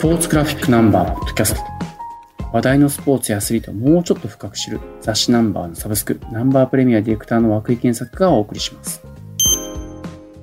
ポーツグラフィックナンバーポッドキャスト。話題のスポーツやアスリートをもうちょっと深く知る雑誌ナンバーのサブスクナンバープレミアディレクターの涌井健作がお送りします。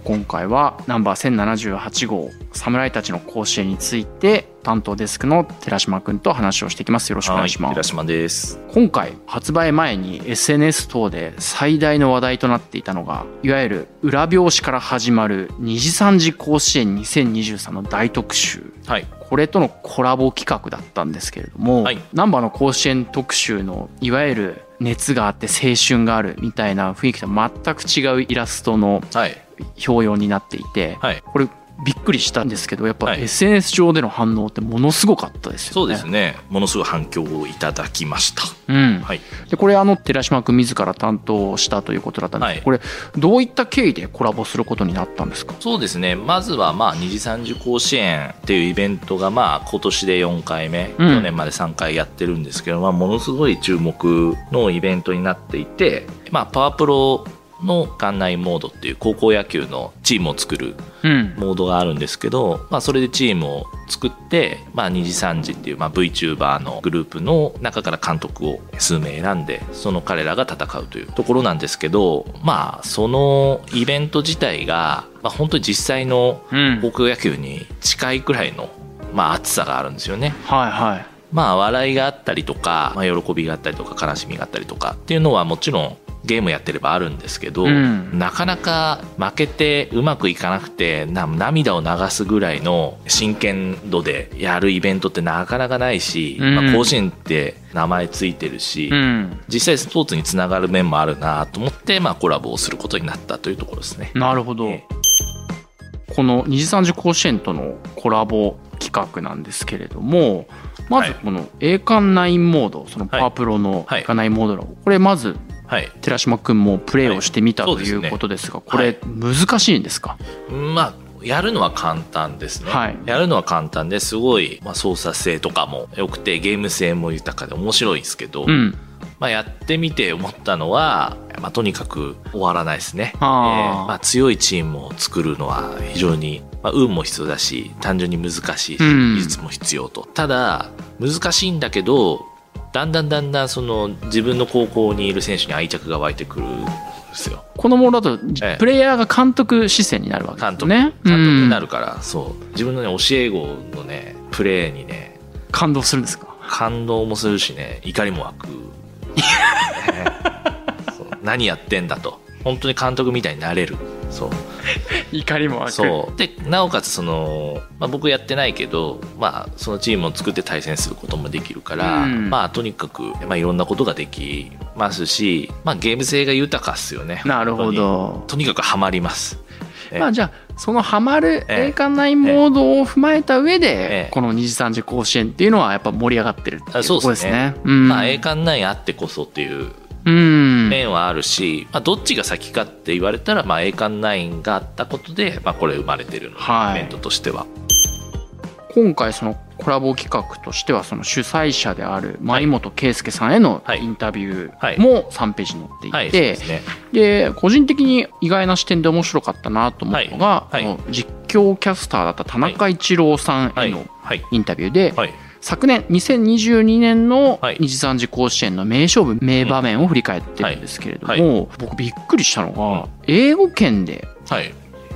今回はナンバー1078号侍たちの甲子園について担当デスクの寺島君と話をしていきます。よろしくお願いします、寺島です。今回発売前に SNS 等で最大の話題となっていたのがいわゆる裏表紙から始まる二次三次甲子園2023の大特集。はい。これとのコラボ企画だったんですけれども、はい。ナンバーの甲子園特集のいわゆる熱があって青春があるみたいな雰囲気とは全く違うイラストのはい表用になっていて、はい。これびっくりしたんですけどやっぱはい。SNS 上での反応ってものすごかったですよね。そうですね。ものすごい反響をいただきました。うん、はい。でこれあの寺島君自ら担当したということだったんですけど、これどういった経緯でコラボすることになったんですか？そうですね。まずはまあ二次三次甲子園っていうイベントがまあ今年で4回目、うん。去年まで3回やってるんですけど、まあ、ものすごい注目のイベントになっていて、まあ、パワープロの館内モードっていう高校野球のチームを作るうん。モードがあるんですけど、まあ、それでチームを作って、まあ、二次三次っていう、まあ、VTuber のグループの中から監督を数名選んでその彼らが戦うというところなんですけどまあそのイベント自体が、まあ、本当に実際のうん。高校野球に近いくらいの、まあ、熱さがあるんですよね。はいはい。まあ笑いがあったりとか、まあ、喜びがあったりとか悲しみがあったりとかっていうのはもちろんゲームやってればあるんですけど、うん。なかなか負けてうまくいかなくてな涙を流すぐらいの真剣度でやるイベントってなかなかないし、うん。まあ、甲子園って名前ついてるし、うん。実際スポーツにつながる面もあるなと思って、まあ、コラボをすることになったというところですね。なるほど。えこの二次三次甲子園とのコラボ企画なんですけれどもまずはい。この栄冠9モードそのパワープロのはい。栄冠9モードのこれまずはい。寺島君もプレイをしてみたはいとい。うことですがこれ難しいんですか？まあやるのは簡単ですね、はい。やるのは簡単ですごい、まあ、操作性とかも良くてゲーム性も豊かで面白いですけど、うん。まあ、やってみて思ったのは、まあ、とにかく終わらないですね、えあー。ーまあ、強いチームを作るのは非常に、まあ、運も必要だし単純に難しいしうん。技術も必要と、ただ難しいんだけどだんだんだんだんその自分の高校にいる選手に愛着が湧いてくるんですよ。このモードだとええ。プレイヤーが監督視線になるわけで監督すね監督になるるから、そう。自分のね教え子のねプレーにね感動するんですか？感動もするしね怒りも湧く、ね。何やってんだと。本当に監督みたいになれるそう。怒りも湧く。そう。でなおかつその、まあ、僕やってないけど、まあ、そのチームを作って対戦することもできるから、うん。まあとにかく、まあ、いろんなことができますし、まあ、ゲーム性が豊かっすよね。なるほ本どとにかくハマります。えまあじゃあそのハマるええ。栄冠9モードを踏まえた上でええ。この二次三次甲子園っていうのはやっぱ盛り上がってるってころですですね。ね。うん。まあ栄冠9あってこそっていううん面はあるし、まあ、どっちが先かって言われたら、まあ、栄冠9があったことで、まあ、これ生まれてるので、はい。イベントとしては。今回そのコラボ企画としてはその主催者である前本圭介さんへのはい。インタビュはい。ーも3ページに載っていてですね。で個人的に意外な視点で面白かったなと思うのが実況キャスターだった田中一郎さんはいへのはい。インタビューではい昨年2022年のはい。二次三次甲子園の名勝負名場面を振り返ってるんですけれども、はい。僕びっくりしたのが、英語圏ではい。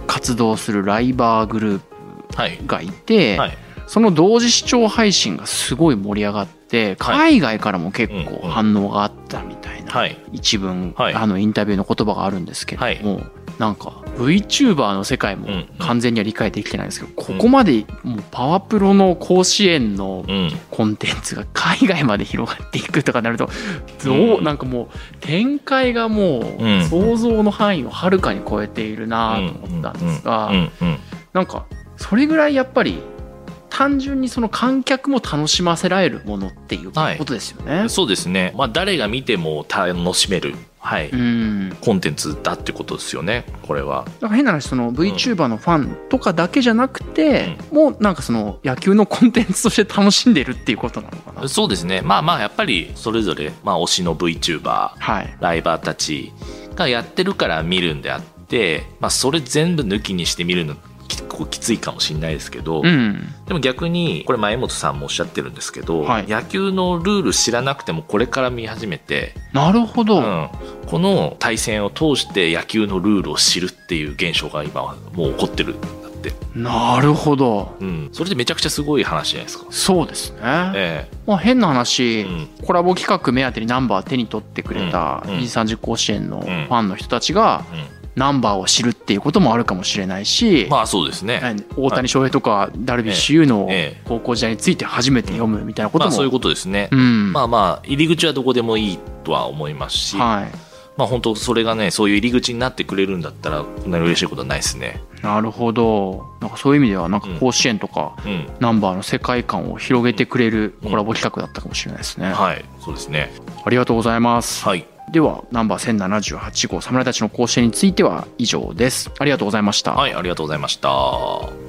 活動するライバーグルーはい。プがいて、はい。その同時視聴配信がすごい盛り上がって海外からも結構反応があったみたいなはい。一文、はい。あのインタビューの言葉があるんですけれども、なんか VTuber の世界もうん。完全には理解できてないんですけど、ここまでもうパワプロの甲子園のうん。コンテンツが海外まで広がっていくとかなるとどううんなんかもう展開がもううん。想像の範囲をはるかに超えているなと思ったんですがなんかそれぐらいやっぱり単純にその観客も楽しませられるものっていうはい。ことですよね。そうですね、まあ、誰が見ても楽しめる、はい。うん。コンテンツだってことですよね。これは。だから変な話その VTuber のファンとかだけじゃなくて、もうなんかその野球のコンテンツとして楽しんでるっていうことなのかな。そうですね。まあまあやっぱりそれぞれ、まあ、推しの VTuber はい、ライバーたちがやってるから見るんであって、まあ、それ全部抜きにして見るの結構きついかもしれないですけど、うん。でも逆にこれ前本さんもおっしゃってるんですけど、はい。野球のルール知らなくてもこれから見始めて、なるほど、うん、この対戦を通して野球のルールを知るっていう現象が今はもう起こってるんだって、なるほど。うん、それでめちゃくちゃすごい話じゃないですか。そうですね、えまあ、変な話、えうん。コラボ企画目当てにナンバー手に取ってくれた二次三次甲子園のフん。ァンの人たちがうんナンバーを知るっていうこともあるかもしれないし、まあそうですね。何大谷翔平とかダルビッシュ有のええ高校時代について初めて読むみたいなことも、まあそういうことですね。うんまあまあ入り口はどこでもいいとは思いますし、はいまあ本当それがねそういう入り口になってくれるんだったらこんなに嬉しいことはないですね。なるほどなんかそういう意味ではなんか甲子園とかうん。ナンバーの世界観を広げてくれるコラボ企画だったかもしれないですね、はい、そうですね。ありがとうございます、はい。ではナンバー1078号侍たちの甲子園については以上ですありがとうございました、はい、ありがとうございました。